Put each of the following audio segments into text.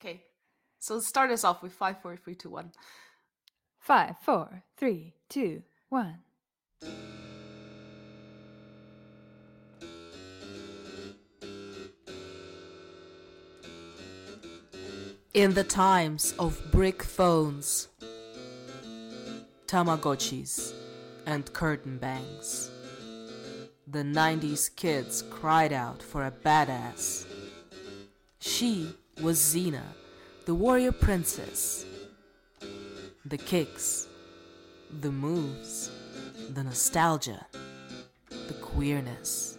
Okay, so let's start us off with five, four, three, two, one. Five, four, three, two, one. In the times of brick phones, Tamagotchis, and curtain bangs, the 90s kids cried out for a badass. She was Xena, the warrior princess. The kicks, the moves, the nostalgia, the queerness.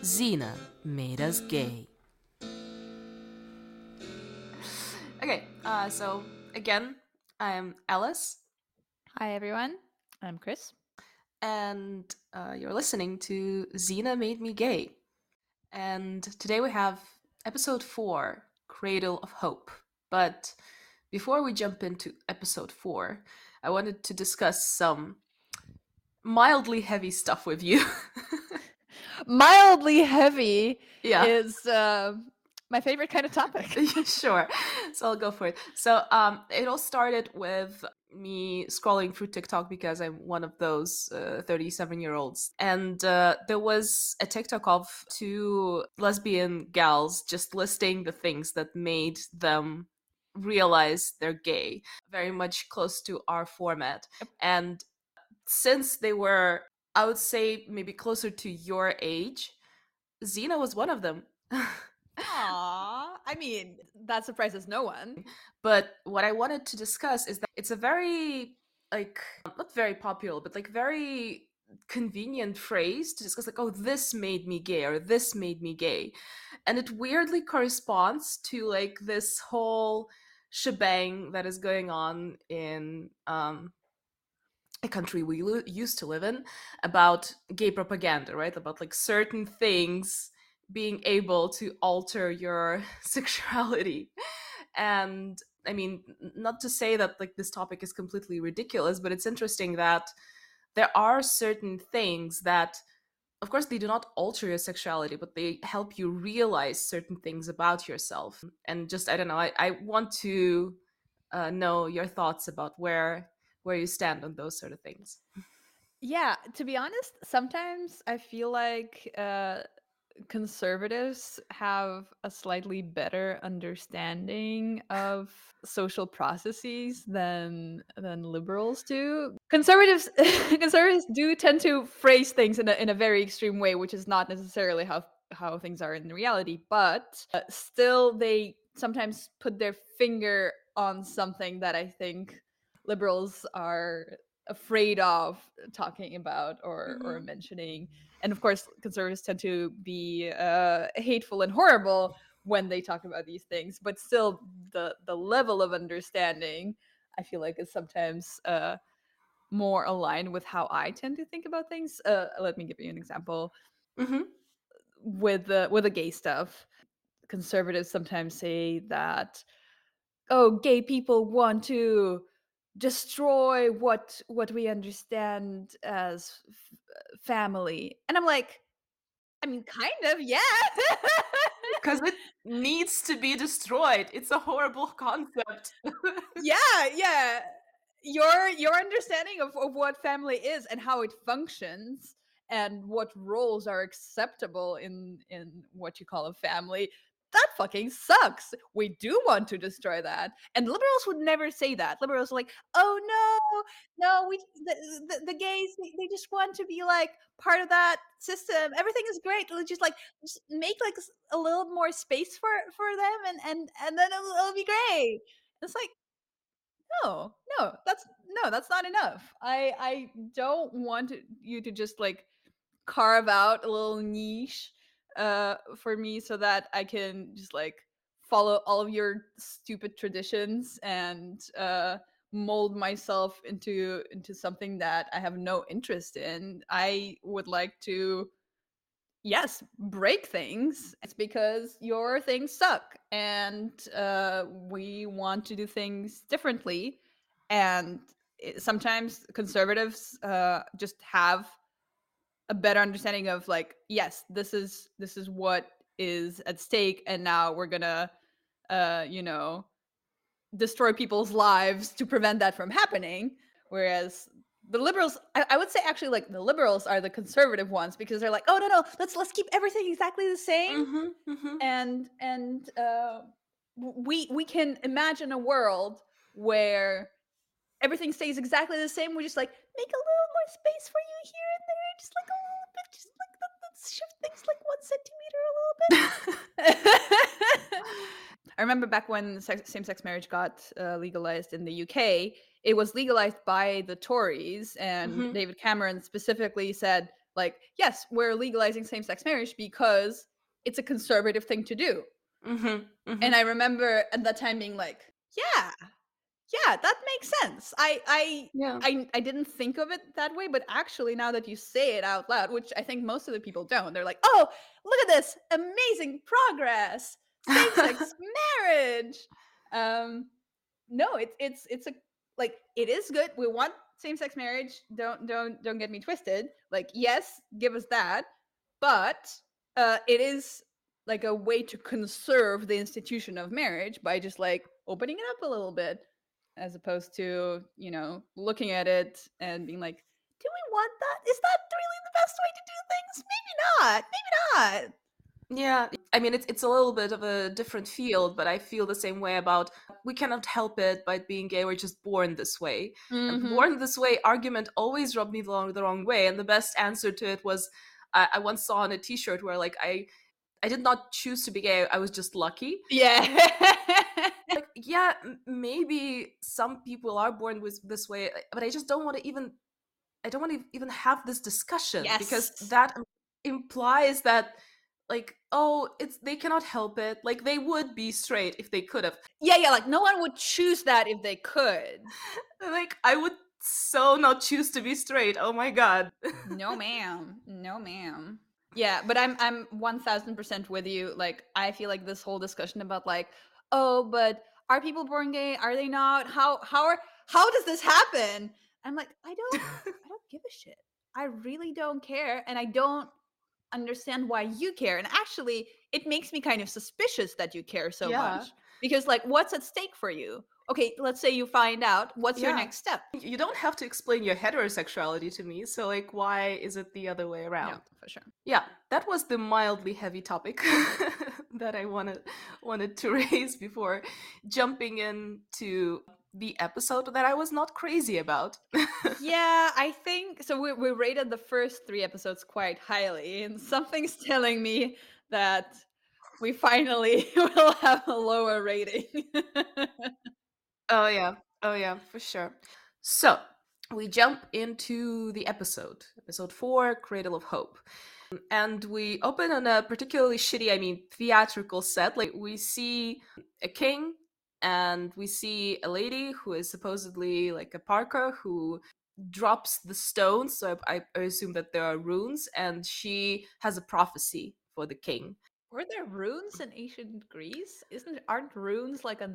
Xena made us gay. Okay, uh, so again, I'm Alice. Hi, everyone. I'm Kris. And uh, you're listening to Xena Made Me Gay. And today we have episode four Cradle of Hope. But before we jump into episode four, I wanted to discuss some mildly heavy stuff with you. mildly heavy yeah. is uh, my favorite kind of topic. sure. So I'll go for it. So um, it all started with me scrolling through TikTok because I'm one of those 37 uh, year olds. And uh, there was a TikTok of two lesbian gals just listing the things that made them realize they're gay, very much close to our format. And since they were, I would say, maybe closer to your age, Xena was one of them. Aww. I mean, that surprises no one. But what I wanted to discuss is that it's a very, like, not very popular, but like very convenient phrase to discuss, like, oh, this made me gay or this made me gay. And it weirdly corresponds to like this whole shebang that is going on in um, a country we lo- used to live in about gay propaganda, right? About like certain things being able to alter your sexuality. And i mean not to say that like this topic is completely ridiculous but it's interesting that there are certain things that of course they do not alter your sexuality but they help you realize certain things about yourself. And just i don't know i, I want to uh, know your thoughts about where where you stand on those sort of things. Yeah to be honest sometimes i feel like uh conservatives have a slightly better understanding of social processes than than liberals do. Conservatives conservatives do tend to phrase things in a in a very extreme way, which is not necessarily how how things are in reality, but uh, still they sometimes put their finger on something that I think liberals are afraid of talking about or mm-hmm. or mentioning and of course conservatives tend to be uh, hateful and horrible when they talk about these things but still the the level of understanding i feel like is sometimes uh, more aligned with how i tend to think about things uh, let me give you an example mm-hmm. with the with the gay stuff conservatives sometimes say that oh gay people want to destroy what what we understand as f- uh, family and i'm like i mean kind of yeah. Because it needs to be destroyed. It's a horrible concept. Yeah yeah. Your your understanding of, of what family is and how it functions and what roles are acceptable in in what you call a family that fucking sucks. We do want to destroy that. And liberals would never say that. Liberals are like, oh no, no, we the, the, the gays they, just want to be like part of that system. Everything is great. Let's just like just make like a little more space for for them, and and and then it'll, it'll be great. It's like no, no, that's no, that's not enough. I I don't want you to just like carve out a little niche uh, for me so that I can just like follow all of your stupid traditions and uh, mold myself into into something that I have no interest in. I would like to yes break things it's because your things suck and uh, we want to do things differently and it, sometimes conservatives uh, just have a better understanding of like yes this is this is what is at stake and now we're gonna uh, you know, destroy people's lives to prevent that from happening. Whereas the liberals, I, I would say actually like the liberals are the conservative ones because they're like, oh no no, let's let's keep everything exactly the same, Mm-hmm, mm-hmm. and and uh, we we can imagine a world where everything stays exactly the same. We just like make a little more space for you here and there, just like a little bit, just like let, let's shift things like one centimeter a little bit. I remember back when sex, same-sex marriage got uh, legalized in the UK, it was legalized by the Tories, and Mhm. David Cameron specifically said, like, yes, we're legalizing same-sex marriage because it's a conservative thing to do. mm-hmm, And I remember at that time being like, yeah, yeah, that makes sense. I, I, yeah. I, I didn't think of it that way, but actually, now that you say it out loud, which I think most of the people don't, they're like, "Oh, look at this amazing progress, same-sex marriage." Um, no, it's it's it's a like it is good. We want same-sex marriage. Don't don't don't get me twisted. Like, yes, give us that, but uh, it is like a way to conserve the institution of marriage by just like opening it up a little bit as opposed to you know looking at it and being like do we want that is that really the best way to do things maybe not maybe not Yeah, I mean it's it's a little bit of a different field, but I feel the same way about we cannot help it by being gay. We're just born this way. And Mhm. born this way argument always rubbed me the wrong, the wrong way. And the best answer to it was I, I once saw on a T-shirt where like I I did not choose to be gay. I was just lucky. yeah yeah, maybe some people are born with this way, uh, but I just don't want to even I don't want to even have this discussion because that implies that like oh it's they cannot help it like they would be straight if they could have. Yeah yeah like no one would choose that if they could. Like i would so not choose to be straight oh my god. No ma'am no ma'am. Yeah but i'm i'm 1000% with you like i feel like this whole discussion about like oh but are people born gay? Are they not? How how are how does this happen? I'm like i don't i don't give a shit. I really don't care and i don't understand why you care. And actually it makes me kind of suspicious that you care so Yeah. much because like what's at stake for you okay let's say you find out what's your next step you don't have to explain your heterosexuality to me so like why is it the other way around yeah for sure yeah that was the mildly heavy topic that i wanted wanted to raise before jumping into the episode that i was not crazy about yeah, I think so. We, we rated the first three episodes quite highly, and something's telling me that we finally will have a lower rating. Oh yeah. Oh yeah, for sure. So, we jump into the episode. Episode 4, Cradle of Hope. And we open on a particularly shitty, I mean, theatrical set. Like we see a king and we see a lady who is supposedly like a Parker who drops the stones. So I, I assume that there are runes, and she has a prophecy for the king. Were there runes in ancient Greece? Isn't aren't runes like a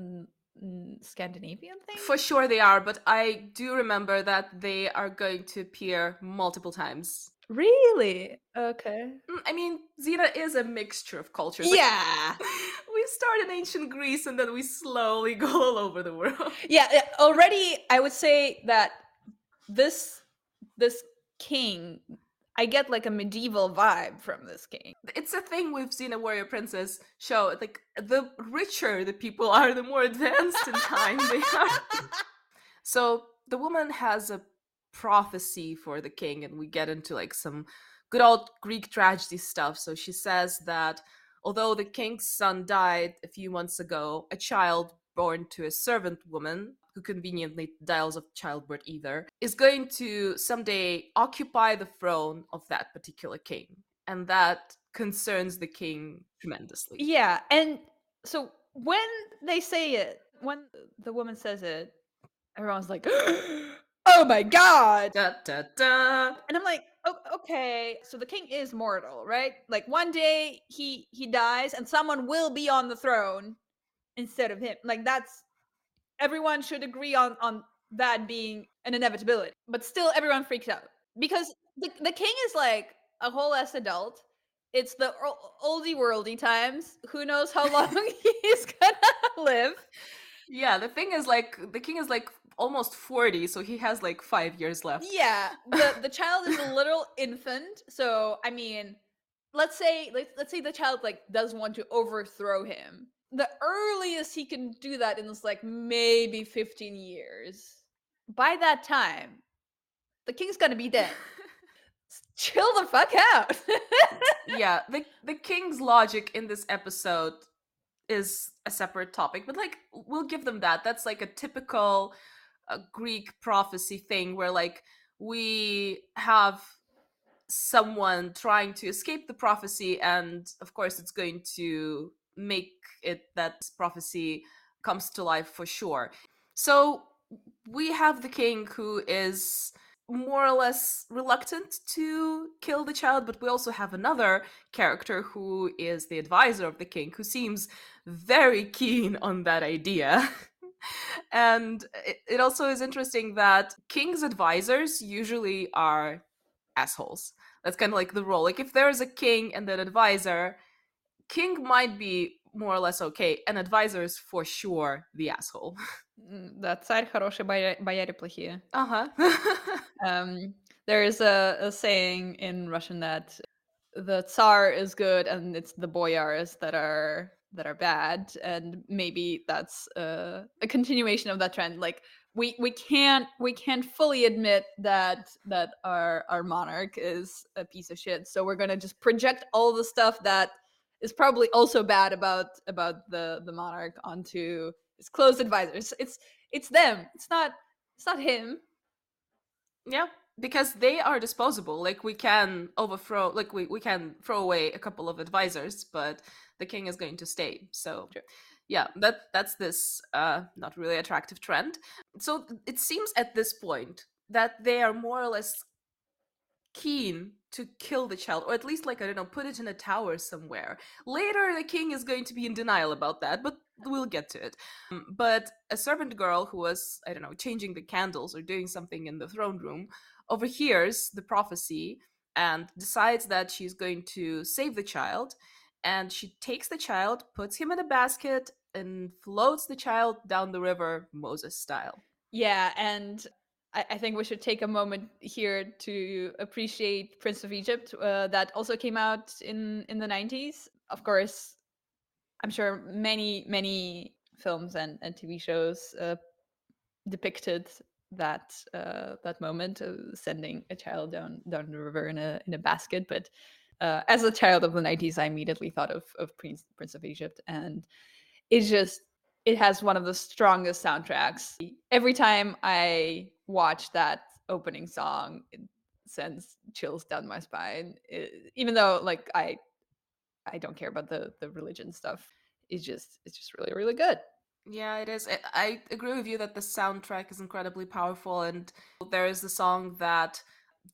Scandinavian thing? For sure they are, but I do remember that they are going to appear multiple times. really? Okay. Mm, I mean, Xena is a mixture of cultures. Yeah. we start in ancient Greece and then we slowly go all over the world. yeah, Already, I would say that this this king, I get like a medieval vibe from this king. It's a thing with Xena Warrior Princess show. Like, the richer the people are, the more advanced in time they are. So the woman has a prophecy for the king, and we get into like some good old Greek tragedy stuff. So she says that although the king's son died a few months ago, a child born to a servant woman, who conveniently dies of childbirth either, is going to someday occupy the throne of that particular king. And that concerns the king tremendously. Yeah, and so when they say it, when the woman says it, everyone's like, "Oh my god!" Da, da, da. And I'm like, "Oh, okay." So the king is mortal, right? Like one day he he dies, and someone will be on the throne instead of him. Like that's everyone should agree on on that being an inevitability. But still, everyone freaks out because the the king is like a whole ass adult. It's the ol- oldie worldy times. Who knows how long he's gonna live. Yeah, the thing is like the king is like almost 40, so he has like 5 years left. Yeah, the the child is a little infant, so I mean, let's say let's, let's say the child like does want to overthrow him. The earliest he can do that is like maybe 15 years. By that time, the king's gonna be dead. Chill the fuck out. yeah, the the king's logic in this episode is a separate topic, but like we'll give them that. That's like a typical uh, Greek prophecy thing where like we have someone trying to escape the prophecy and of course it's going to make it that prophecy comes to life for sure. So we have the king who is more or less reluctant to kill the child, but we also have another character who is the advisor of the king, who seems very keen on that idea. and it, also is interesting that king's advisors usually are assholes. That's kind of like the role. Like if there's a king and an advisor, king might be more or less okay, and advisor is for sure the asshole. Да, царь хороший, бояре плохие. Uh-huh. um, there is a, a saying in Russian that the Tsar is good and it's the boyars that are that are bad and maybe that's uh, a continuation of that trend like we we can't we can't fully admit that that our our monarch is a piece of shit so we're going to just project all the stuff that is probably also bad about about the the monarch onto his close advisors. It's it's them. It's not it's not him. Yeah, because they are disposable. Like we can overthrow like we, we can throw away a couple of advisors, but the king is going to stay. So sure. yeah, that that's this uh not really attractive trend. So it seems at this point that they are more or less keen to kill the child or at least like i don't know put it in a tower somewhere. Later the king is going to be in denial about that but we'll get to it. Um, but a servant girl who was i don't know changing the candles or doing something in the throne room overhears the prophecy and decides that she's going to save the child and she takes the child puts him in a basket and floats the child down the river moses style. Yeah and I, I think we should take a moment here to appreciate Prince of Egypt. Uh, that also came out in in the 90s. Of course, I'm sure many many films and, and TV shows uh, depicted that uh, that moment of sending a child down down the river in a in a basket. But uh, as a child of the 90s, I immediately thought of of Prince Prince of Egypt, and it's just it has one of the strongest soundtracks. Every time I watch that opening song, it sends chills down my spine. It, even though like I I don't care about the the religion stuff. It's just it's just really really good. Yeah, it is. Eh, I agree with you that the soundtrack is incredibly powerful and there is the song that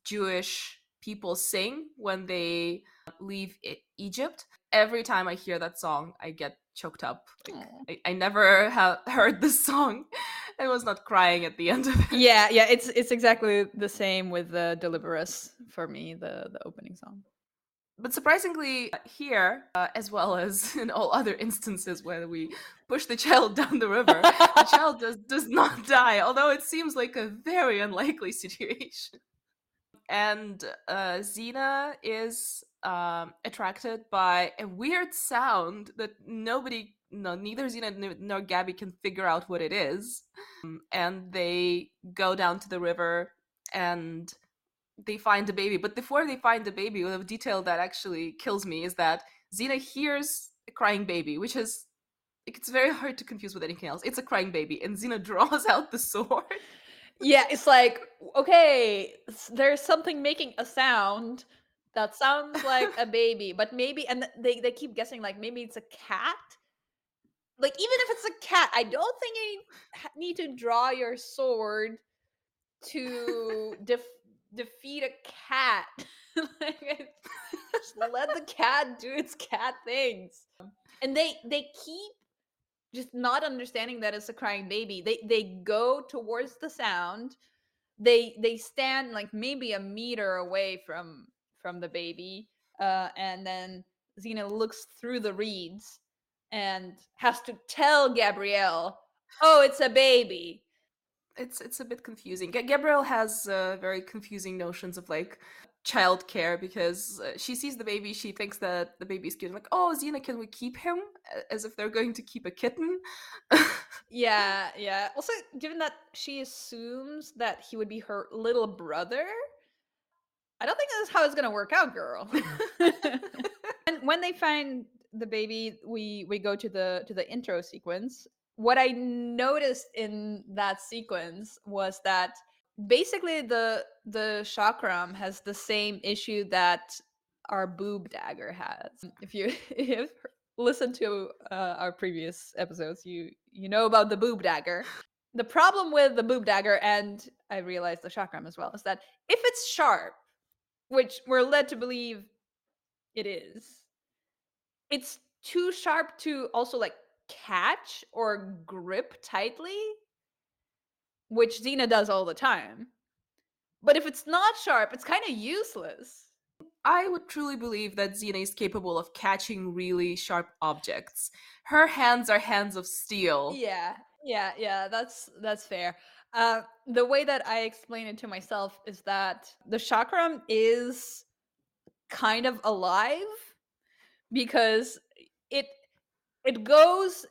Jewish people sing when they leave Egypt. Every time I hear that song, I get choked up. Like, I, I, never have heard this song and was not crying at the end of it. Yeah, yeah, it's it's exactly the same with the Deliver Us for me, the the opening song. But surprisingly, here, uh, as well as in all other instances where we push the child down the river, the child does does not die. Although it seems like a very unlikely situation. And uh, Xena is um, attracted by a weird sound that nobody, no, neither Xena nor Gabby can figure out what it is. Um, and they go down to the river and they find a baby. But before they find the baby, the detail that actually kills me is that Xena hears a crying baby, which is it's very hard to confuse with anything else. It's a crying baby, and Xena draws out the sword. Yeah, it's like okay, there's something making a sound that sounds like a baby, but maybe, and they, they keep guessing, like, maybe it's a cat. Like, even if it's a cat, I don't think you need to draw your sword to def- defeat a cat. like, let the cat do its cat things. And they they keep just not understanding that it's a crying baby. They they go towards the sound. They they stand like maybe a meter away from from the baby. Uh, and then Xena looks through the reeds and has to tell Gabrielle, "Oh, it's a baby." It's it's a bit confusing. Gabrielle has uh, very confusing notions of like childcare because uh, she sees the baby, she thinks that the baby's cute. Like, oh, Xena, can we keep him? As if they're going to keep a kitten. yeah, yeah. Also, given that she assumes that he would be her little brother, I don't think that's how it's gonna work out, girl. and when they find the baby, we we go to the to the intro sequence. What I noticed in that sequence was that basically the the chakram has the same issue that our boob dagger has. If you if listen to uh, our previous episodes, you you know about the boob dagger. The problem with the boob dagger, and I realized the chakram as well, is that if it's sharp, which we're led to believe it is, it's too sharp to also like catch or grip tightly, which Xena does all the time. But if it's not sharp, it's kind of useless. I would truly believe that Xena is capable of catching really sharp objects. Her hands are hands of steel. Yeah, yeah, yeah. That's that's fair. Uh, the way that I explain it to myself is that the chakram is kind of alive because it it goes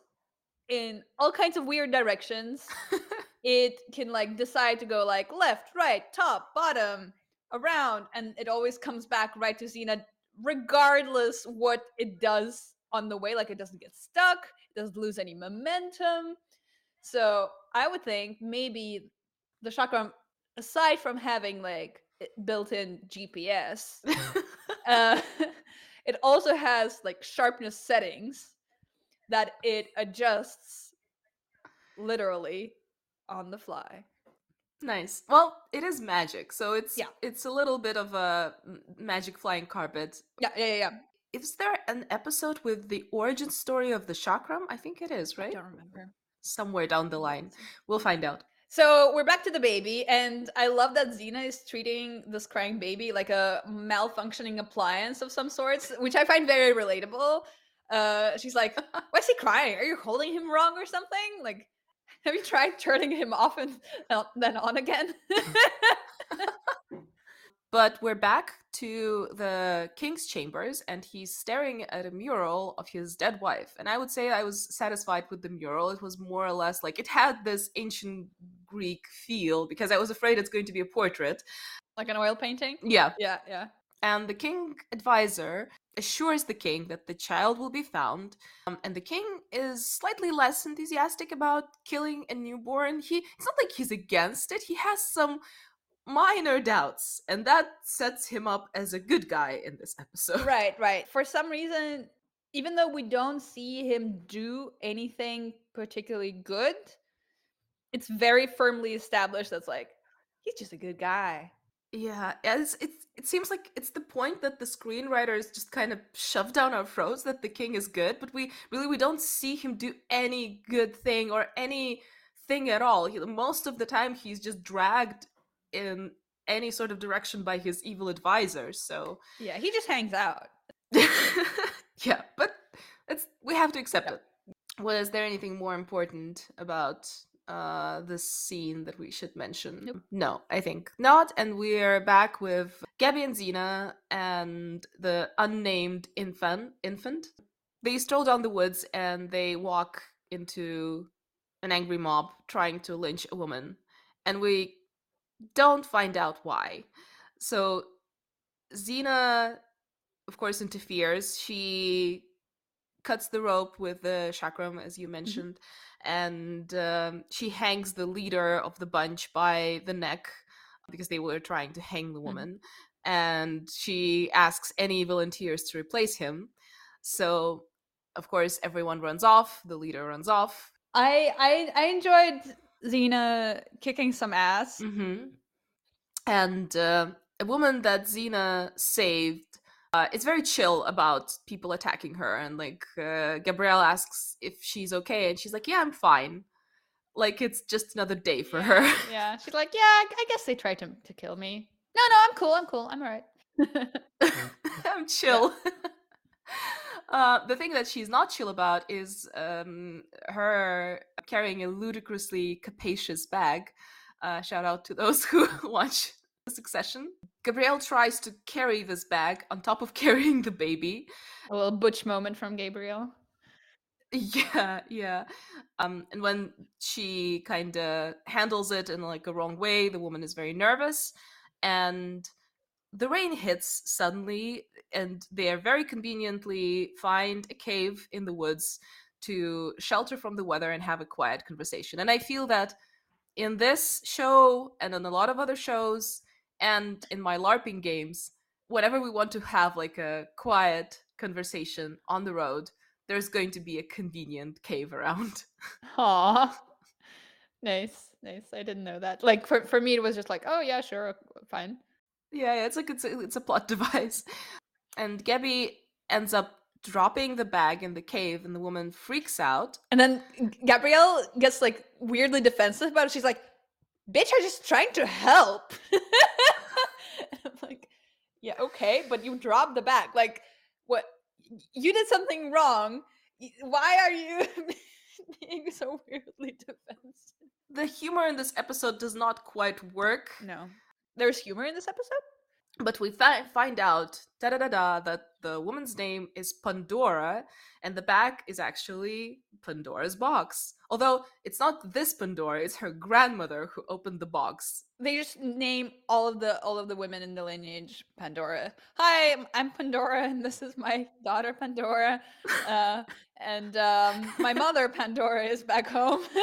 in all kinds of weird directions. it can like decide to go like left, right, top, bottom, around, and it always comes back right to Xena, regardless what it does on the way. Like it doesn't get stuck, it doesn't lose any momentum. So I would think maybe the chakram, aside from having like built-in GPS, uh, it also has like sharpness settings that it adjusts literally on the fly. Nice. Well, it is magic, so it's Yeah. it's a little bit of a magic flying carpet. Yeah, yeah, yeah. yeah. Is there an episode with the origin story of the chakram? I think it is, I right? don't remember. Somewhere down the line. We'll find out. So we're back to the baby, and I love that Xena is treating this crying baby like a malfunctioning appliance of some sorts, which I find very relatable. Uh, she's like, "Why is he crying? Are you holding him wrong or something? Like, have you tried turning him off and uh, then on again?" But we're back to the king's chambers, and he's staring at a mural of his dead wife. And I would say I was satisfied with the mural. It was more or less like it had this ancient Greek feel because I was afraid it's going to be a portrait. like an oil painting. Yeah. Yeah, yeah. And the king advisor assures the king that the child will be found. Um, and the king is slightly less enthusiastic about killing a newborn. He it's not like he's against it. He has some minor doubts, and that sets him up as a good guy in this episode. right, right. For some reason, even though we don't see him do anything particularly good, it's very firmly established that's like he's just a good guy. Yeah, it's, it's it seems like it's the point that the screenwriters just kind of shove down our throats that the king is good, but we really we don't see him do any good thing or any thing at all. He, most of the time, he's just dragged in any sort of direction by his evil advisors. So Yeah, he just hangs out. yeah, but it's we have to accept Yeah. it. Was there anything more important about uh this scene that we should mention? Nope. No, I think not. And we're back with Gabby and Xena and the unnamed infant infant. They stroll down the woods and they walk into an angry mob trying to lynch a woman. And we don't find out why. So Xena, of course, interferes. She cuts the rope with the chakram, as you mentioned, and um, she hangs the leader of the bunch by the neck because they were trying to hang the woman. And she asks any volunteers to replace him. So, of course, everyone runs off. The leader runs off. I I I enjoyed Xena kicking some ass. hmm And uh, a woman that Xena saved uh, is very chill about people attacking her. And like, uh, Gabrielle asks if she's okay, and she's like, "Yeah, I'm fine." Like it's just another day for her. Yeah, she's like, yeah, I I guess they tried to to kill me. No, no, I'm cool. I'm cool. I'm alright. I'm chill. Uh, the thing that she's not chill about is um, her carrying a ludicrously capacious bag. Uh, shout out to those who watch Succession. Gabrielle tries to carry this bag on top of carrying the baby. A little butch moment from Gabrielle. Yeah, yeah. Um, and when she kind of handles it in like a wrong way, the woman is very nervous, and the rain hits suddenly, and they are very conveniently find a cave in the woods to shelter from the weather and have a quiet conversation. And I feel that in this show and in a lot of other shows and in my LARPing games, whenever we want to have like a quiet conversation on the road, there's going to be a convenient cave around. Aw. Nice, nice. I didn't know that. Like for for me, it was just like, oh yeah, sure, fine. Yeah, yeah, it's like it's a, it's a plot device. And Gabby ends up dropping the bag in the cave, and the woman freaks out. And then Gabrielle gets like weirdly defensive about it. She's like, "Bitch, I'm just trying to help." I'm like, yeah, okay, but you dropped the bag. Like, what? You did something wrong. Why are you being so weirdly defensive? The humor in this episode does not quite work. No, there's humor in this episode. But we fi- find out da da da da that the woman's name is Pandora, and the bag is actually Pandora's box. Although it's not this Pandora, it's her grandmother who opened the box. They just name all of the all of the women in the lineage Pandora. Hi, I'm- I'm Pandora, and this is my daughter Pandora, uh, and um, my mother Pandora is back home.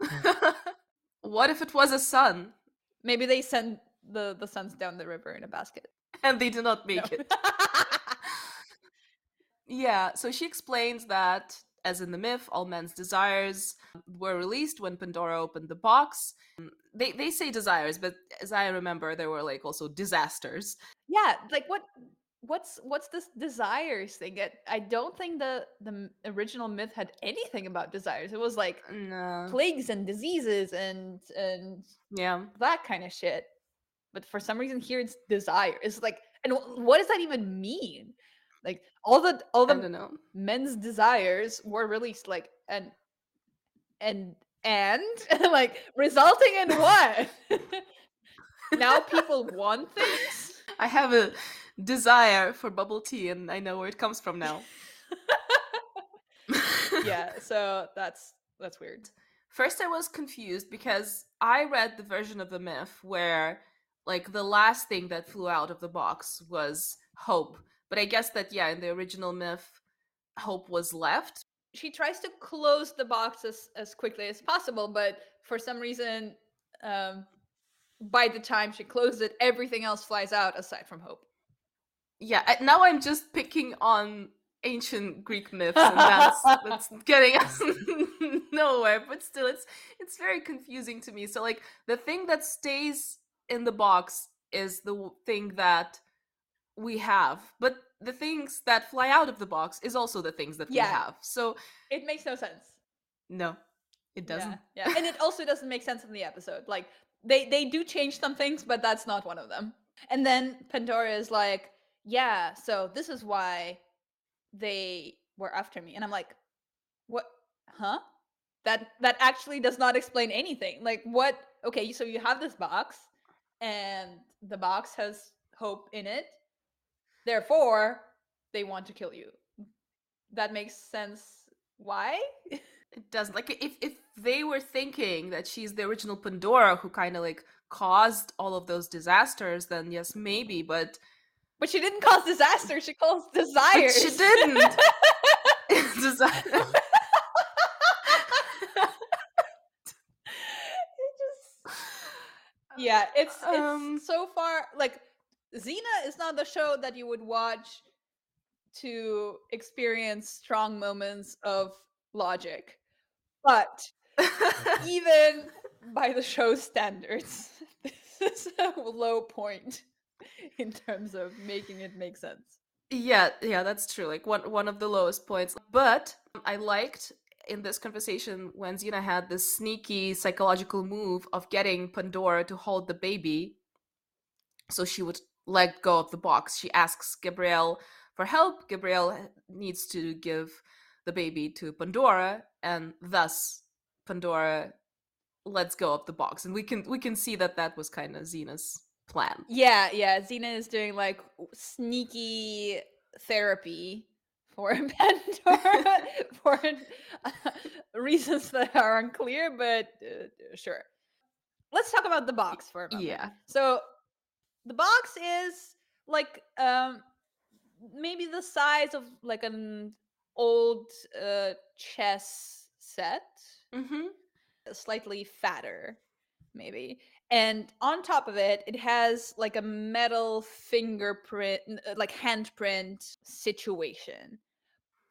what if it was a son Maybe they send the the sons down the river in a basket. and they did not make No. it? Yeah, so she explains that, as in the myth, all men's desires were released when Pandora opened the box. They they say desires, but as I remember, there were like also disasters. yeah, like what? What's what's this desires thing? It, I don't think the the original myth had anything about desires. It was like No. plagues and diseases and and Yeah. that kind of shit. But for some reason here it's desire. It's like and wh- what does that even mean? Like all the all the men's desires were released like and and and like resulting in what? now people want things? I have a desire for bubble tea, and I know where it comes from now. yeah, so that's that's weird. First, I was confused because I read the version of the myth where, like, the last thing that flew out of the box was hope. But I guess that, yeah, in the original myth, hope was left. She tries to close the box as, as quickly as possible, but for some reason, um, by the time she closes it, everything else flies out aside from hope. Yeah, uh, now I'm just picking on ancient Greek myths, and that's that's getting us nowhere. But still, it's it's very confusing to me. So, like, the thing that stays in the box is the thing that we have, but the things that fly out of the box is also the things that we have. So, It makes no sense. no, it doesn't. Yeah, yeah. and it also doesn't make sense in the episode. Like they they do change some things, but that's not one of them. And then Pandora is like, "Yeah, so this is why they were after me." And I'm like, "What? Huh? That that actually does not explain anything. Like what? Okay, so you have this box, and the box has hope in it. Therefore, they want to kill you. That makes sense. Why? It doesn't. Like, if if they were thinking that she's the original Pandora who kind of like caused all of those disasters, then yes, maybe. But But she didn't cause disaster. She caused but desires. she didn't. Desi- It just yeah, it's it's Um, so far like Xena is not the show that you would watch to experience strong moments of logic. But even by the show's standards, this is a low point in terms of making it make sense. Yeah, yeah, that's true. Like one one of the lowest points. But I liked in this conversation when Xena had this sneaky psychological move of getting Pandora to hold the baby so she would let go of the box. She asks Gabrielle for help. Gabrielle needs to give the baby to Pandora, and thus Pandora lets go of the box. And we can we can see that that was kind of Xena's plan. Yeah, yeah. Xena is doing like sneaky therapy for Pandora for uh, reasons that are unclear, but uh, sure. Let's talk about the box for a moment. Yeah. So the box is like um maybe the size of like an old uh chess set, Mm-hmm. slightly fatter maybe. And on top of it, it has like a metal fingerprint, uh, like handprint situation.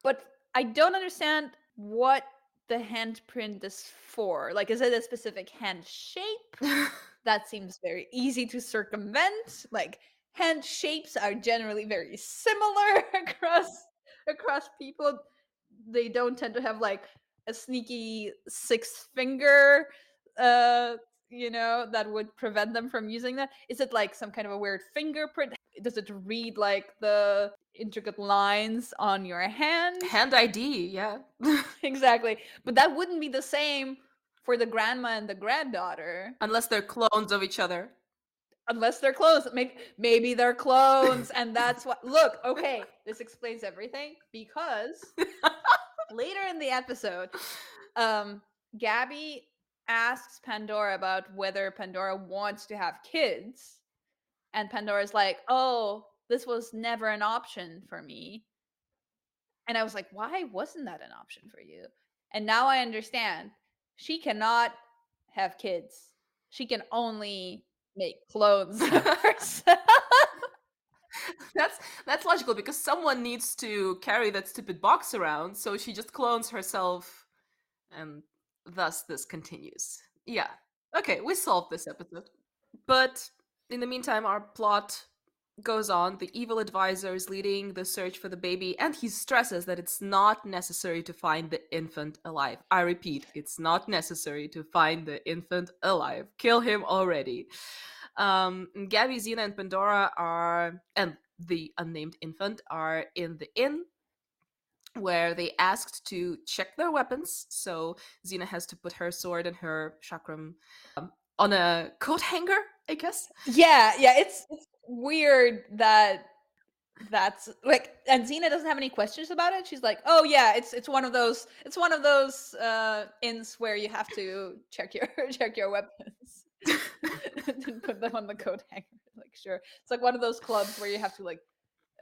But I don't understand what the handprint is for. Like, is it a specific hand shape? that seems very easy to circumvent. Like hand shapes are generally very similar across across people. They don't tend to have like a sneaky six finger uh you know that would prevent them from using that? Is it like some kind of a weird fingerprint? Does it read like the intricate lines on your hand? Hand ID, yeah. exactly. But that wouldn't be the same for the grandma and the granddaughter. Unless they're clones of each other. unless they're clones maybe maybe they're clones and that's what look okay this explains everything because later in the episode um gabby asks pandora about whether pandora wants to have kids and pandora's like oh this was never an option for me. And i was like why wasn't that an option for you? And now i understand. She cannot have kids. She can only make clones of herself. That's that's logical because someone needs to carry that stupid box around, so she just clones herself and thus this continues. Yeah. Okay, we solved this episode. But in the meantime, our plot goes on. The evil advisor is leading the search for the baby, and he stresses that it's not necessary to find the infant alive. I repeat, it's not necessary to find the infant alive. Kill him already. Um, Gabby, Xena, and Pandora are, and the unnamed infant are in the inn where they asked to check their weapons. So Xena has to put her sword and her chakram um, on a coat hanger, I guess. yeah, yeah, it's it's weird that that's like and Xena doesn't have any questions about it. She's like, "Oh yeah, it's it's one of those it's one of those uh inns where you have to check your check your weapons." and put them on the coat hanger. Like, sure. It's like one of those clubs where you have to like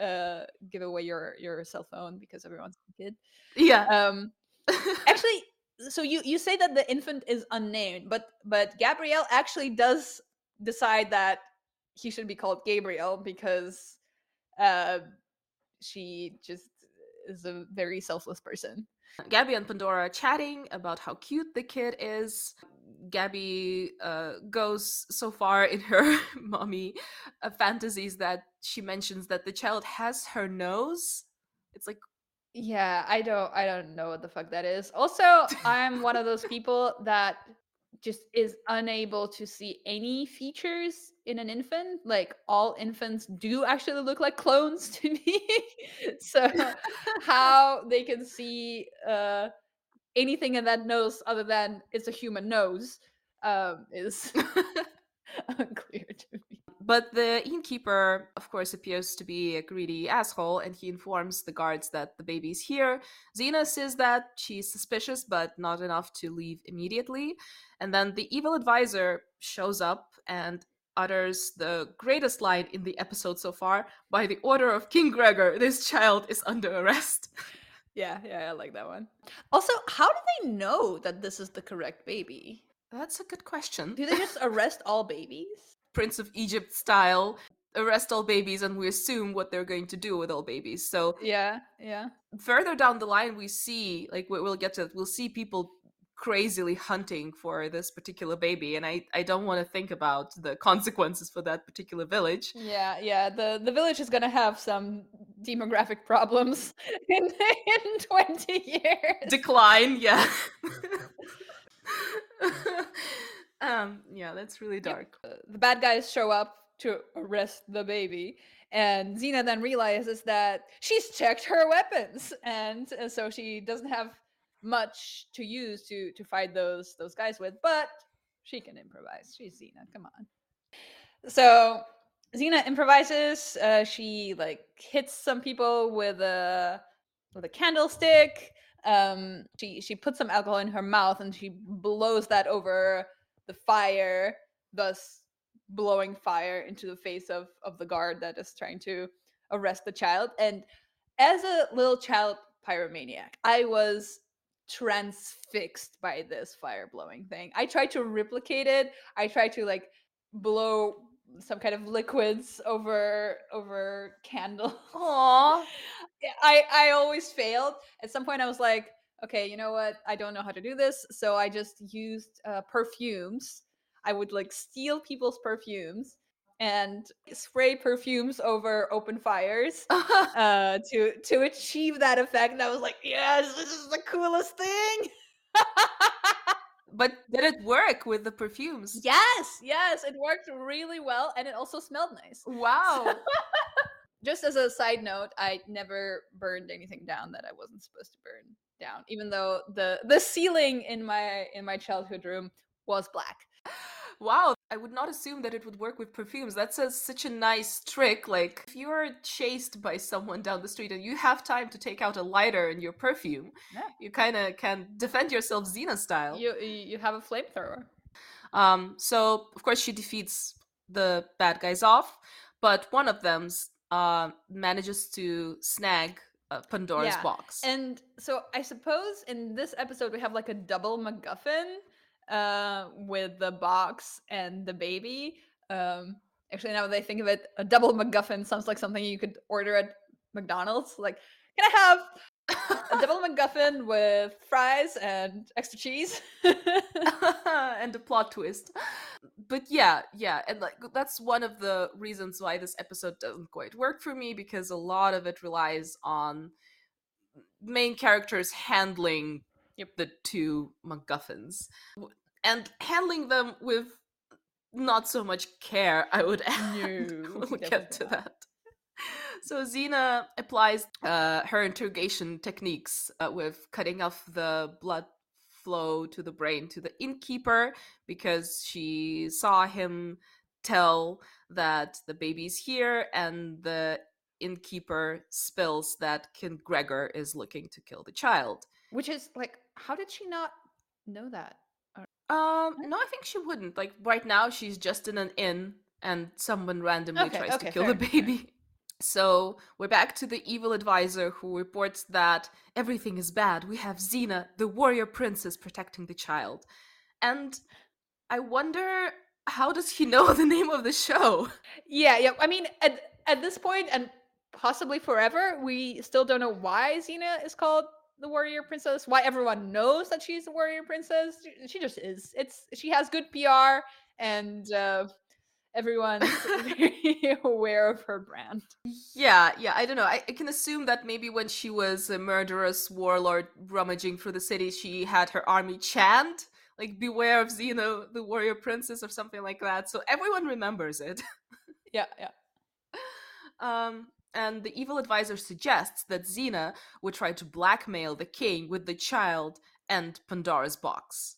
uh give away your your cell phone because everyone's a kid. Yeah. Um actually so you you say that the infant is unnamed but but gabrielle actually does decide that he should be called gabriel because uh she just is a very selfless person Gabby and Pandora are chatting about how cute the kid is. Gabby uh, goes so far in her mommy uh, fantasies that she mentions that the child has her nose. It's like, yeah i don't i don't know what the fuck that is also i'm one of those people that just is unable to see any features in an infant like all infants do actually look like clones to me. So how they can see uh anything in that nose other than it's a human nose um is unclear to me But the innkeeper, of course, appears to be a greedy asshole, and he informs the guards that the baby's here. Xena says that she's suspicious, but not enough to leave immediately. And then the evil advisor shows up and utters the greatest line in the episode so far By the order of King Gregor, this child is under arrest. yeah yeah i like that one also how do they know that this is the correct baby That's a good question. do they just arrest all babies Prince of Egypt style. Arrest all babies, and we assume what they're going to do with all babies. So yeah yeah further down the line we see like we- we'll get to we'll see people crazily hunting for this particular baby and i i don't want to think about the consequences for that particular village Yeah, yeah. The the village is gonna have some demographic problems in in twenty years. decline yeah um yeah that's really dark Uh, The bad guys show up to arrest the baby, And Xena then realizes that she's checked her weapons, and, and so she doesn't have much to use to to fight those those guys with, but she can improvise. She's Xena. Come on. So Xena improvises. Uh, she like hits some people with a with a candlestick. Um, she she puts some alcohol in her mouth and she blows that over the fire, thus blowing fire into the face of of the guard that is trying to arrest the child. And as a little child pyromaniac, I was transfixed by this fire blowing thing. I tried to replicate it. I tried to like blow some kind of liquids over over candle. Aww. I I always failed. At some point, I was like, okay, you know what? I don't know how to do this, so I just used uh, perfumes. I would like steal people's perfumes and spray perfumes over open fires uh, to to achieve that effect. And I was like, yes, this is the coolest thing. but did it work with the perfumes? Yes, yes, it worked really well, and it also smelled nice. Wow. Just as a side note, I never burned anything down that I wasn't supposed to burn down, even though the the ceiling in my in my childhood room was black. Wow, I would not assume that it would work with perfumes. That's a, such a nice trick. Like, if you're chased by someone down the street and you have time to take out a lighter and your perfume, Yeah. you kind of can defend yourself Xena style. You you have a flamethrower. Um, so of course she defeats the bad guys off, but one of them uh, manages to snag uh, Pandora's Yeah, box. And so I suppose in this episode we have like a double MacGuffin uh, with the box and the baby. Um, actually, now that I think of it, a double MacGuffin sounds like something you could order at McDonald's. Like, can I have a double MacGuffin with fries and extra cheese? and a plot twist. But yeah, yeah, and like that's one of the reasons why this episode doesn't quite work for me because a lot of it relies on main characters handling the two MacGuffins and handling them with not so much care, I would add. No, we'll get to not. that. So Xena applies uh, her interrogation techniques uh, with cutting off the blood flow to the brain to the innkeeper because she saw him tell that the baby's here and the innkeeper spills that King Gregor is looking to kill the child. Which is like, how did she not know that? Um, no, I think she wouldn't. Like right now, she's just in an inn, and someone randomly Okay, tries okay, to kill fair, the baby. So we're back to the evil advisor who reports that everything is bad. We have Xena, the warrior princess, protecting the child, and I wonder how does he know the name of the show? Yeah, yeah. I mean, at at this point, and possibly forever, we still don't know why Xena is called the warrior princess. Why everyone knows that she's the warrior princess. She- just is. It's she has good PR, and uh, everyone's very aware of her brand. Yeah, yeah, I don't know. I, I can assume that maybe when she was a murderous warlord rummaging through the city, she had her army chant, like, Beware of Xena, the warrior princess, or something like that. So everyone remembers it. Yeah, yeah. Um, and the evil advisor suggests that Xena would try to blackmail the king with the child and Pandora's box.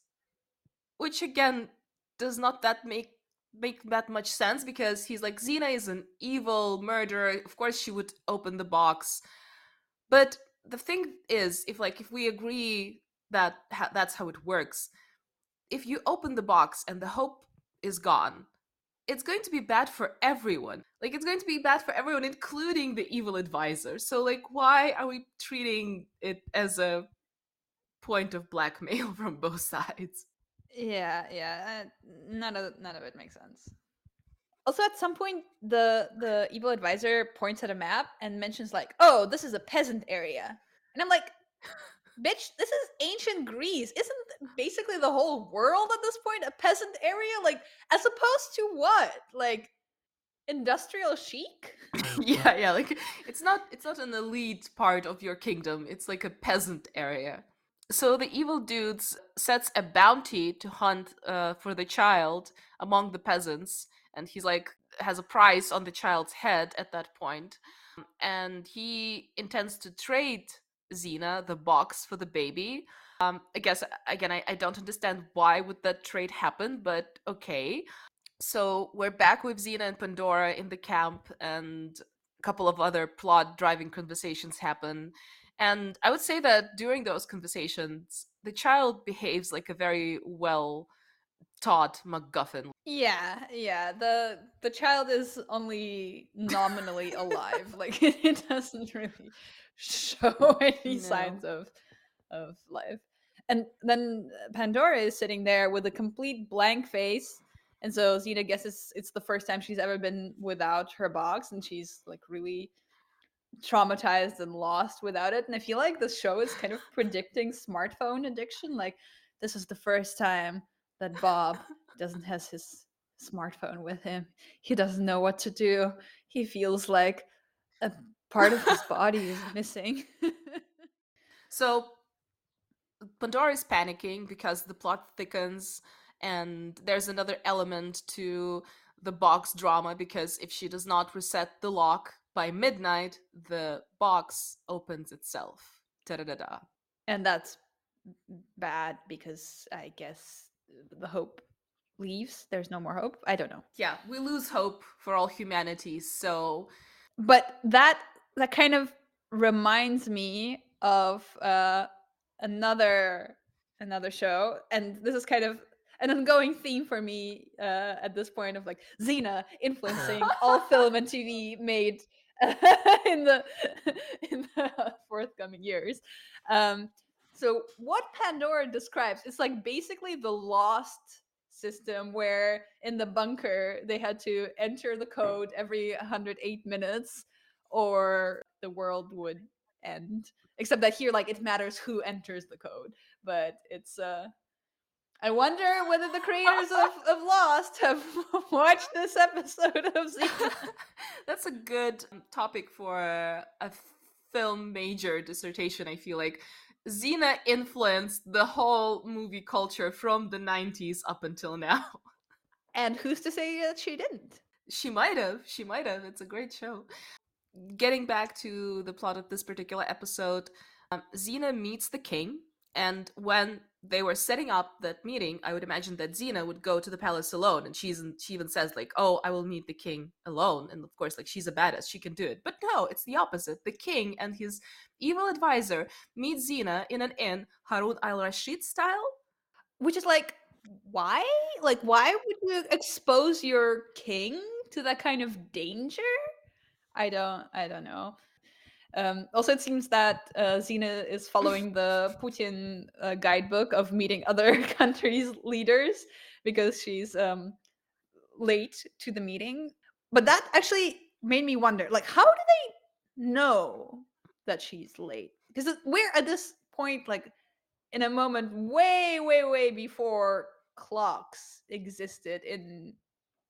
Which again does not that make make that much sense because he's like Xena is an evil murderer. Of course she would open the box. But the thing is if like if we agree that ha- that's how it works, if you open the box and the hope is gone, it's going to be bad for everyone. Like it's going to be bad for everyone, including the evil advisor. So like, why are we treating it as a point of blackmail from both sides? Yeah, yeah. Uh, none of none of it makes sense. Also, at some point, the the evil advisor points at a map and mentions like, "Oh, this is a peasant area," and I'm like, "Bitch, this is ancient Greece. Isn't basically the whole world at this point a peasant area? Like, as opposed to what? Like, industrial chic? yeah, yeah. Like it's not it's not an elite part of your kingdom. It's like a peasant area. So the evil dudes sets a bounty to hunt uh, for the child among the peasants, and he's like, has a price on the child's head at that point, and he intends to trade Xena the box for the baby. Um, I guess again, I, I don't understand why would that trade happen, but okay. So we're back with Xena and Pandora in the camp, and a couple of other plot driving conversations happen. And I would say that during those conversations, the child behaves like a very well taught MacGuffin. Yeah, yeah. The the child is only nominally alive. Like it doesn't really show any No. signs of of life. And then Pandora is sitting there with a complete blank face. And so Xena guesses it's the first time she's ever been without her box, and she's like really traumatized and lost without it. And I feel like the show is kind of predicting smartphone addiction. Like this is the first time that Bob doesn't has his smartphone with him. He doesn't know what to do. He feels like a part of his body is missing. So Pandora is panicking because the plot thickens, and there's another element to the box drama because if she does not reset the lock by midnight, the box opens itself. Da da da da. and that's bad because I guess the hope leaves. There's no more hope. I don't know. Yeah, we lose hope for all humanity. So but that that kind of reminds me of uh another another show and this is kind of an ongoing theme for me uh at this point of like xena influencing all film and tv made in the in the forthcoming years. Um so what pandora describes is like basically the lost system where in the bunker they had to enter the code every 108 minutes or the world would end except that here like it matters who enters the code but it's uh i wonder whether the creators of, of lost have watched this episode of Xena. that's a good um, topic for a film major dissertation, I feel like. Xena influenced the whole movie culture from the 90s up until now. and who's to say that she didn't She might have. She might have. It's a great show. Getting back to the plot of this particular episode, um, Xena meets the king, and when they were setting up that meeting, I would imagine that Xena would go to the palace alone, and she's she even says like, "Oh, I will meet the king alone," and of course, like she's a badass, she can do it. But no, it's the opposite. The king and his evil advisor meet Xena in an inn, Harun al Rashid style. which is like why like why would you expose your king to that kind of danger i don't i don't know um, also it seems that uh, is following the putin uh, guidebook of meeting other countries leaders because she's um, late to the meeting. But that actually made me wonder like how do they know that she's late? Because we're at this point like in a moment way way way before clocks existed in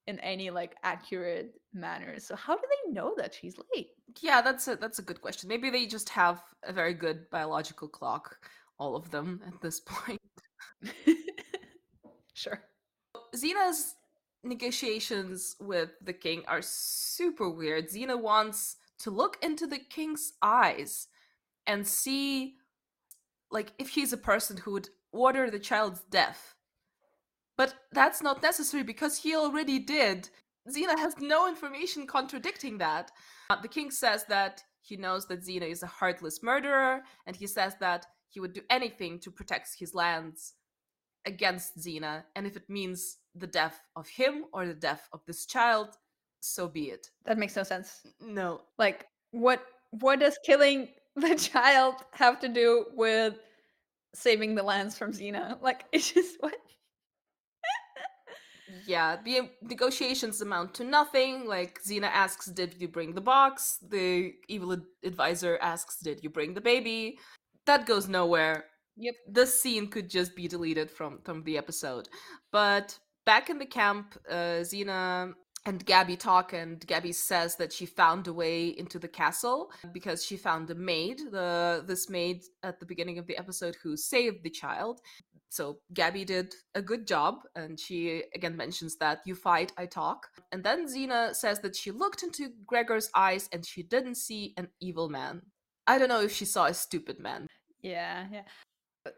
in any like accurate manner so how do they know that she's late Yeah, that's a that's a good question. Maybe they just have a very good biological clock, all of them at this point. sure Xena's negotiations with the king are super weird. Xena wants to look into the king's eyes and see like if he's a person who would order the child's death. But that's not necessary because he already did. Xena has no information contradicting that. Uh, the king says that he knows that Xena is a heartless murderer, and he says that he would do anything to protect his lands against Xena, and if it means the death of him or the death of this child, so be it. that makes no sense No, like what what does killing the child have to do with saving the lands from xena like it's just what yeah, the negotiations amount to nothing. Like Xena asks, "Did you bring the box?" The evil advisor asks, "Did you bring the baby?" That goes nowhere. Yep. This scene could just be deleted from from the episode. But back in the camp, uh, Xena and Gabby talk, and Gabby says that she found a way into the castle because she found a maid, the this maid at the beginning of the episode who saved the child. so Gabby did a good job, and she again mentions that you fight, I talk. And then Xena says that she looked into Gregor's eyes and she didn't see an evil man. I don't know if she saw a stupid man. Yeah, yeah.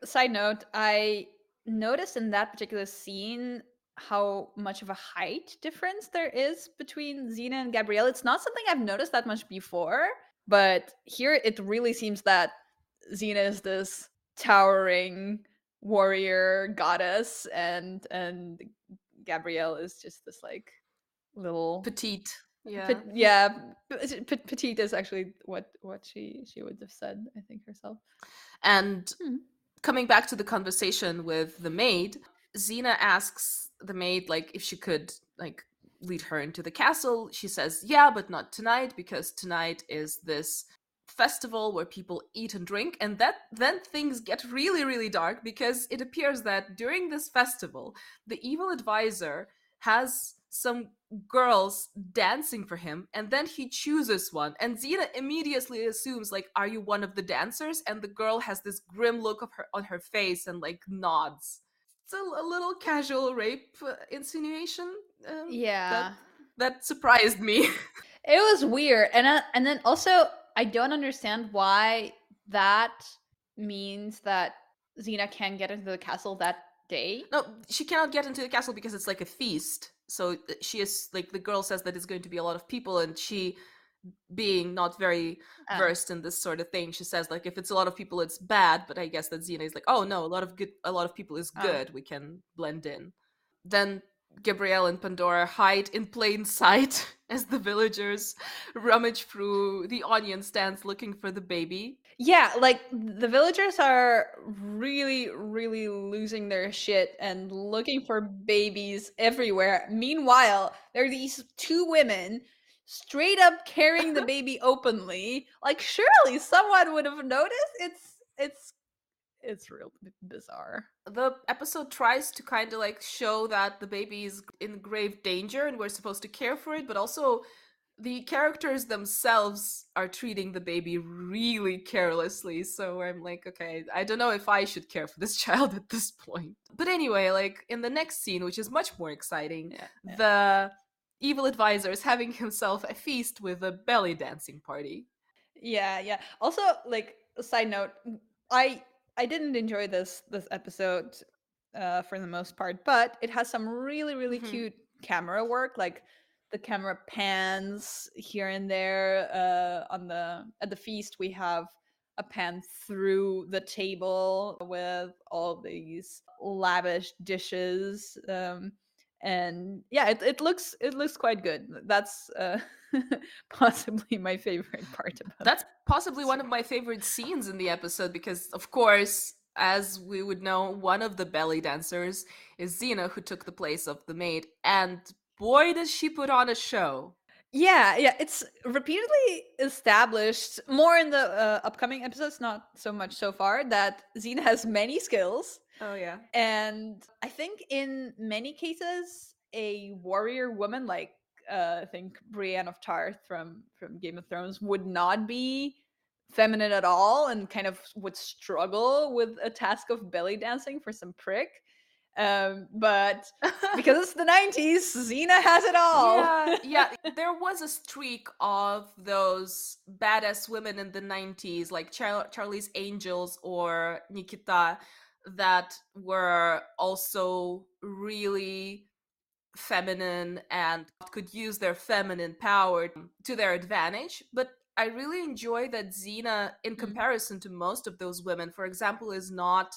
Side note, I noticed in that particular scene how much of a height difference there is between Xena and Gabrielle. It's not something I've noticed that much before, but here it really seems that Xena is this towering warrior goddess and and Gabrielle is just this like little petite. Yeah. Pe- yeah, P- petite is actually what what she she would have said, I think herself. And hmm. coming back to the conversation with the maid, Xena asks the maid like if she could like lead her into the castle. She says, "Yeah, but not tonight because tonight is this festival where people eat and drink and that then things get really really dark because it appears that during this festival the evil advisor has some girls dancing for him and then he chooses one and Xena immediately assumes like are you one of the dancers and the girl has this grim look of her on her face and like nods a, a little casual rape uh, insinuation um, yeah that, that surprised me it was weird and uh, and then also I don't understand why that means that Xena can get into the castle that day. No, she cannot get into the castle because it's like a feast. So uh, she is like the girl says that it's going to be a lot of people, and she, being not very oh. versed in this sort of thing, she says like if it's a lot of people, it's bad. But I guess that Xena is like, oh no, a lot of good, a lot of people is oh. good. Oh. We can blend in. Then Gabrielle and Pandora hide in plain sight as the villagers rummage through the onion stands looking for the baby. Yeah, like the villagers are really, really losing their shit and looking for babies everywhere. Meanwhile, there are these two women straight up carrying the baby openly. Like, surely someone would have noticed. It's it's it's real bizarre. The episode tries to kind of like show that the baby is in grave danger and we're supposed to care for it, but also the characters themselves are treating the baby really carelessly. So I'm like, okay, I don't know if I should care for this child at this point. But anyway, like in the next scene, which is much more exciting, yeah, yeah. the evil advisor is having himself a feast with a belly dancing party. Yeah, yeah. Also, like, side note, I I didn't enjoy this this episode uh, for the most part, but it has some really really mm-hmm. cute camera work. Like the camera pans here and there. Uh, on the at the feast, we have a pan through the table with all these lavish dishes. Um, and yeah, it, it looks it looks quite good. That's uh, possibly my favorite part about That's possibly one of my favorite scenes in the episode because of course as we would know, one of the belly dancers is Xena, who took the place of the maid, and boy, does she put on a show. Yeah, yeah, it's repeatedly established more in the uh, upcoming episodes, not so much so far, that Xena has many skills. Oh, yeah. And I think in many cases, a warrior woman like uh, I think Brienne of Tarth from from Game of Thrones would not be feminine at all and kind of would struggle with a task of belly dancing for some prick. Um, but because it's the 90s, Xena has it all. Yeah, yeah. There was a streak of those badass women in the 90s, like Char- Charlie's Angels or Nikita, that were also really feminine and could use their feminine power to their advantage. But I really enjoy that Xena, in mm-hmm. comparison to most of those women, for example, is not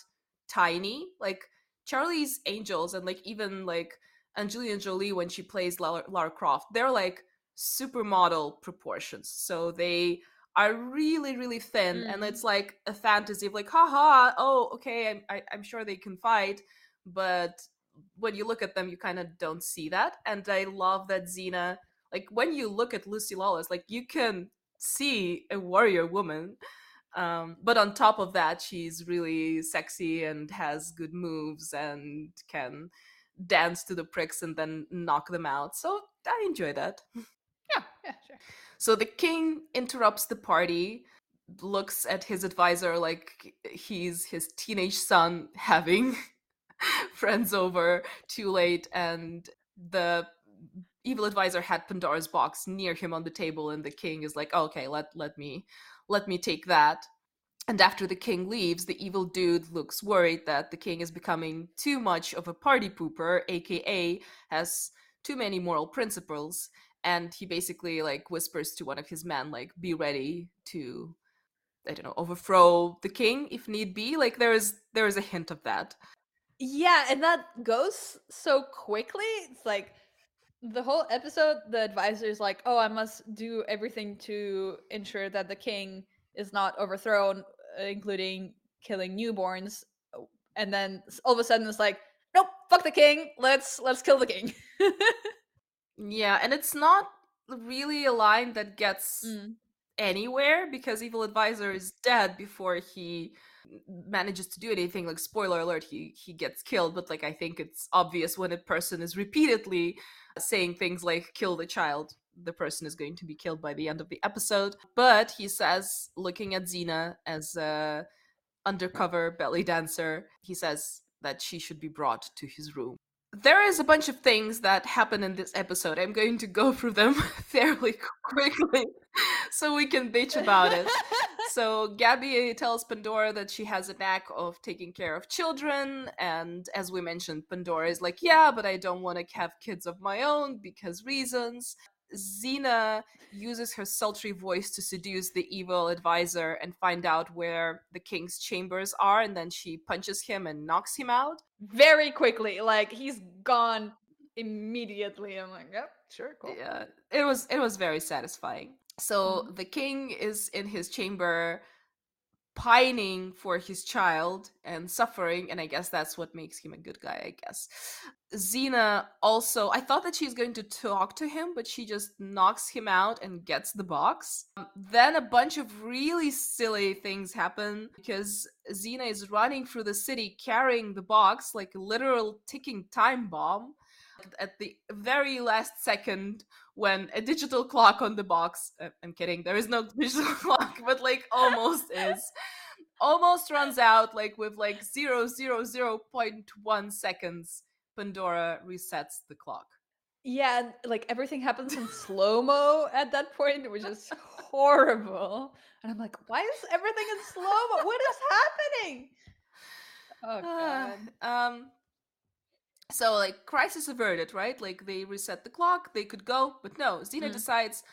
tiny. Like Charlie's Angels and like even like Angelina Jolie when she plays Lara, Lara Croft, they're like supermodel proportions. So they are really really thin mm. and mm-hmm. it's like a fantasy of like haha oh okay I'm, I, am i am sure they can fight but when you look at them, you kind of don't see that. And I love that Xena, like when you look at Lucy Lawless, like you can see a warrior woman. Um, but on top of that, she's really sexy and has good moves and can dance to the pricks and then knock them out. So I enjoy that. Sure. So the king interrupts the party, looks at his advisor like he's his teenage son having friends over too late and the evil advisor had Pandora's box near him on the table and the king is like, "Okay, let let me let me take that." And after the king leaves, the evil dude looks worried that the king is becoming too much of a party pooper, aka has too many moral principles, and he basically like whispers to one of his men like be ready to I don't know, overthrow the king if need be. Like there is there is a hint of that. Yeah, and that goes so quickly. It's like the whole episode, the advisor is like, "Oh, I must do everything to ensure that the king is not overthrown, uh, including killing newborns." And then all of a sudden, it's like, "Nope, fuck the king. Let's let's kill the king." yeah, and it's not really a line that gets mm. anywhere because evil advisor is dead before he manages to do anything like spoiler alert he he gets killed but like i think it's obvious when a person is repeatedly saying things like kill the child the person is going to be killed by the end of the episode but he says looking at xena as a undercover belly dancer he says that she should be brought to his room there is a bunch of things that happen in this episode. I'm going to go through them fairly quickly so we can bitch about it. so Gabby tells Pandora that she has a knack of taking care of children, and as we mentioned, Pandora is like, "Yeah, but I don't want to have kids of my own because reasons." Xena uses her sultry voice to seduce the evil advisor and find out where the king's chambers are, and then she punches him and knocks him out. Very quickly. Like he's gone immediately. I'm like, yep, sure, cool. Yeah. It was it was very satisfying. So mm-hmm. the king is in his chamber pining for his child and suffering and i guess that's what makes him a good guy i guess. Xena also i thought that she's going to talk to him but she just knocks him out and gets the box. Um, then a bunch of really silly things happen because xena is running through the city carrying the box like a literal ticking time bomb at the very last second when a digital clock on the box uh, i'm kidding there is no digital clock but like almost is almost runs out like with like 0 0 0.1 seconds pandora resets the clock. Yeah like everything happens in slow-mo at that point which is horrible. And i'm like why is everything in slow-mo? What is happening? Oh god. Um so like crisis averted, right? Like they reset the clock, they could go, but no, Xena mm. decides,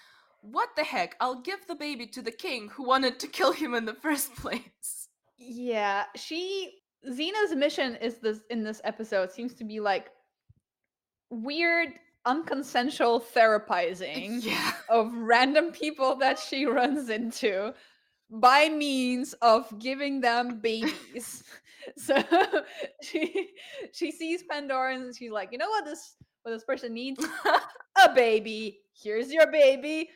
what the heck? I'll give the baby to the king who wanted to kill him in the first place. Yeah, she Xena's mission is this in this episode seems to be like weird unconsensual therapizing yeah. of random people that she runs into by means of giving them babies. so she she sees Pandora and she's like, you know what this what this person needs? a baby. Here's your baby.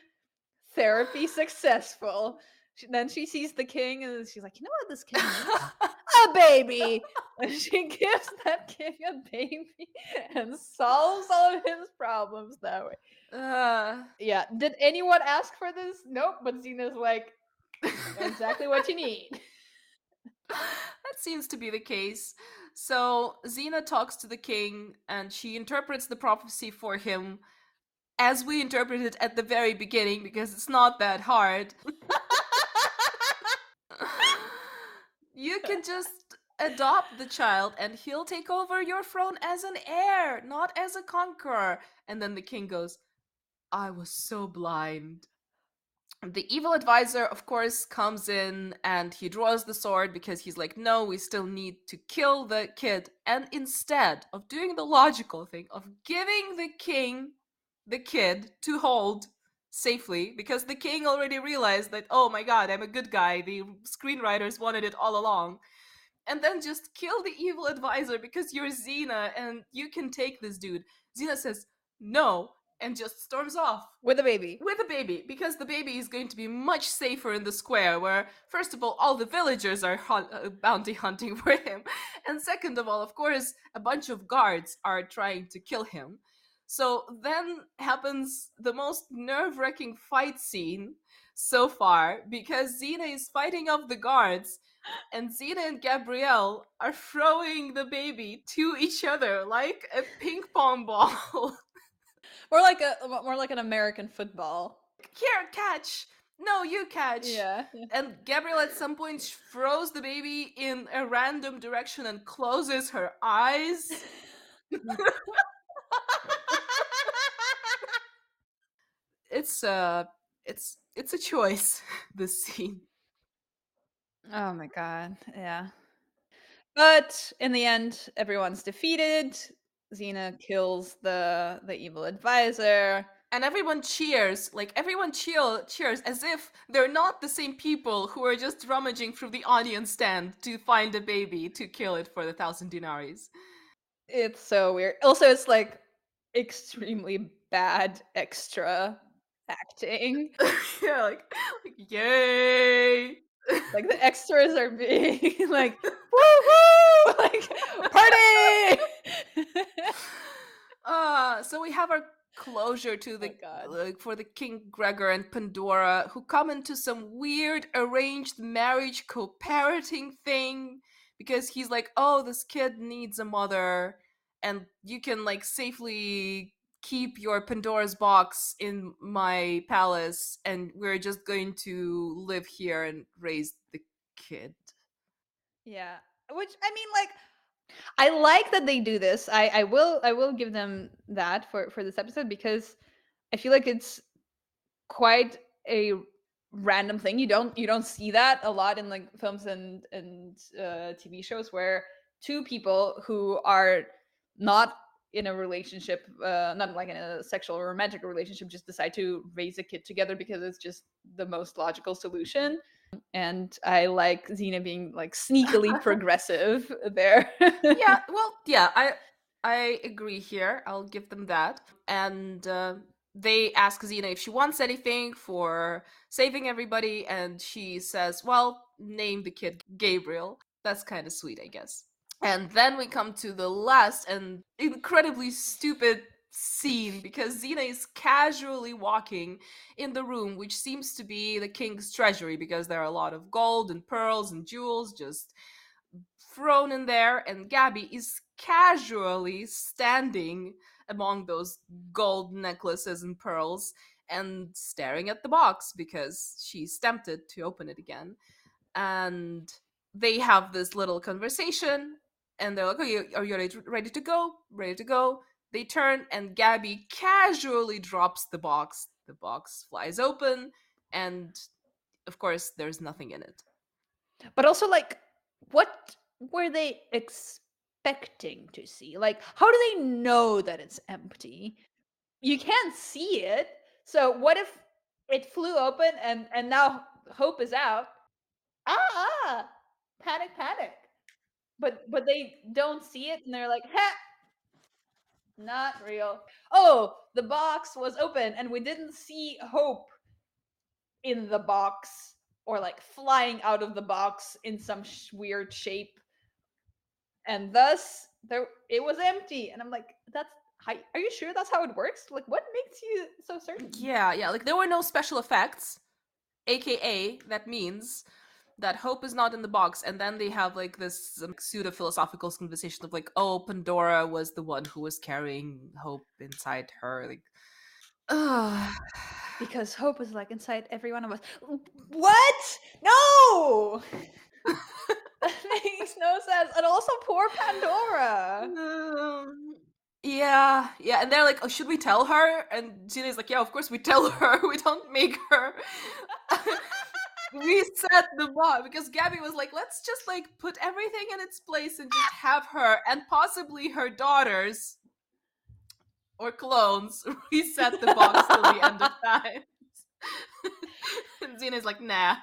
Therapy successful. She, then she sees the king and she's like, you know what this king needs? a baby. And she gives that king a baby and solves all of his problems that way. Uh, yeah. Did anyone ask for this? Nope. But Xena's like, exactly what you need. that seems to be the case. So Xena talks to the king and she interprets the prophecy for him as we interpreted it at the very beginning because it's not that hard. you can just adopt the child and he'll take over your throne as an heir, not as a conqueror. And then the king goes, I was so blind the evil advisor, of course, comes in and he draws the sword because he's like, no, we still need to kill the kid. And instead of doing the logical thing of giving the king the kid to hold safely, because the king already realized that, oh my god, I'm a good guy, the screenwriters wanted it all along. And then just kill the evil advisor because you're Xena and you can take this dude. Xena says, no, and just storms off with a baby. With a baby, because the baby is going to be much safer in the square, where first of all, all the villagers are hunt- uh, bounty hunting for him, and second of all, of course, a bunch of guards are trying to kill him. So then happens the most nerve-wracking fight scene so far because Xena is fighting off the guards and Xena and Gabrielle are throwing the baby to each other like a ping pong ball. More like a more like an American football. Here, catch. No, you catch. Yeah. And Gabrielle at some point throws the baby in a random direction and closes her eyes. it's uh it's it's a choice this scene oh my god yeah but in the end everyone's defeated xena kills the the evil advisor and everyone cheers like everyone cheer, cheers as if they're not the same people who are just rummaging through the audience stand to find a baby to kill it for the thousand dinaries it's so weird also it's like extremely bad extra acting. yeah, like, like yay. like the extras are being like woo like party. uh so we have our closure to the oh like for the King Gregor and Pandora who come into some weird arranged marriage co-parenting thing because he's like, "Oh, this kid needs a mother." And you can like safely keep your Pandora's box in my palace and we're just going to live here and raise the kid. Yeah. Which I mean like I like that they do this. I I will I will give them that for for this episode because I feel like it's quite a random thing. You don't you don't see that a lot in like films and and uh, TV shows where two people who are not in a relationship, uh, not like in a sexual or romantic relationship, just decide to raise a kid together because it's just the most logical solution. And I like Xena being like sneakily progressive there. yeah, well, yeah, I I agree here. I'll give them that. And uh, they ask Xena if she wants anything for saving everybody, and she says, "Well, name the kid Gabriel." That's kind of sweet, I guess. And then we come to the last and incredibly stupid scene because Xena is casually walking in the room, which seems to be the king's treasury because there are a lot of gold and pearls and jewels just thrown in there. And Gabby is casually standing among those gold necklaces and pearls and staring at the box because she's tempted to open it again. And they have this little conversation and they're like, "Oh, are you ready to go? Ready to go?" They turn, and Gabby casually drops the box. The box flies open, and of course, there's nothing in it. But also, like, what were they expecting to see? Like, how do they know that it's empty? You can't see it. So, what if it flew open and and now hope is out? Ah, ah panic, panic but but they don't see it and they're like, ha, not real. Oh, the box was open and we didn't see hope in the box or like flying out of the box in some sh- weird shape. And thus there it was empty. And I'm like, that's are you sure that's how it works? Like what makes you so certain? Yeah, yeah, like there were no special effects. AKA that means that hope is not in the box and then they have like this um, pseudo philosophical conversation of like oh pandora was the one who was carrying hope inside her like uh because hope is like inside every one of us. What? No! That makes no sense. And also poor pandora. Um, yeah yeah and they're like oh should we tell her? And Xena's like yeah of course we tell her. We don't make her reset the bot because Gabby was like, let's just like put everything in its place and just have her and possibly her daughters or clones reset the box till the end of time. and Xena's like, nah.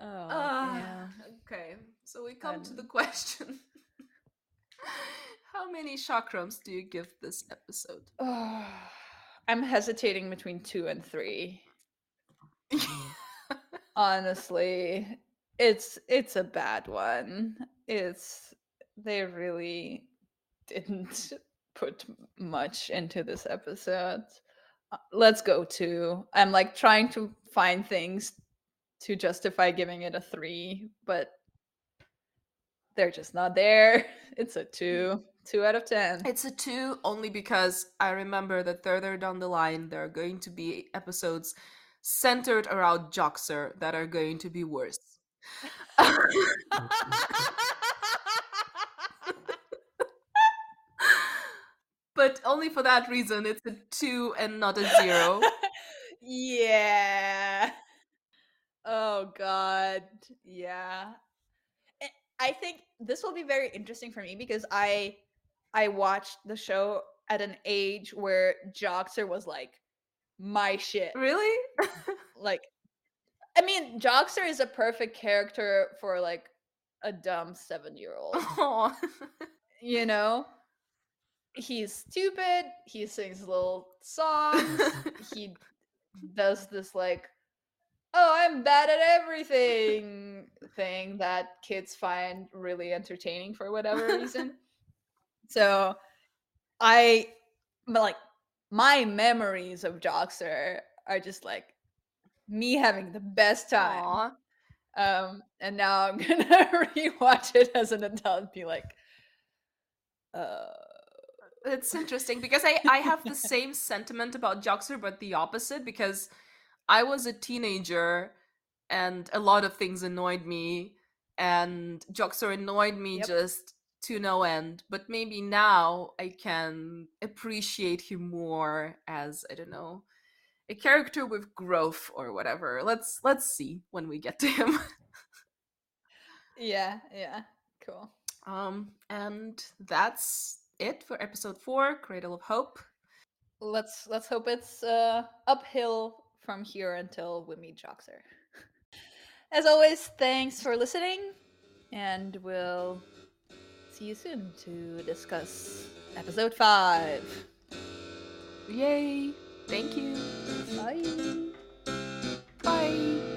oh, uh, yeah. Okay, so we come to the question. How many chakrams do you give this episode? I'm hesitating between two and three. Honestly, it's it's a bad one. It's they really didn't put much into this episode. Uh, let's go to. I'm like trying to find things to justify giving it a three, but they're just not there. It's a two, two out of ten. It's a two only because I remember that further down the line there are going to be episodes centered around Joxer that are going to be worse. but only for that reason, it's a two and not a zero. yeah. Oh god. Yeah. Eh, I think this will be very interesting for me because I I watched the show at an age where Joxer was like my shit. Really? like I mean, Joxer is a perfect character for like a dumb 7-year-old. you know? He's stupid, he sings little songs, he does this like oh, I'm bad at everything thing that kids find really entertaining for whatever reason. So I like my memories of Joxer are just like me having the best time. Aw. Um, and now I'm gonna rewatch it as an adult and be like, uh, It's interesting because I, I have the same sentiment about Joxer, but the opposite because I was a teenager and a lot of things annoyed me, and Joxer annoyed me Yep. just to no end. But maybe now I can appreciate him more as I don't know a character with growth or whatever. Let's let's see when we get to him. yeah, yeah, cool. um, and that's it for episode four, Cradle of Hope. Let's let's hope it's uh, uphill from here until we meet Joxer. As always, thanks for listening, and we'll see you soon to discuss episode five. Yay! Thank you. Bye. Bye.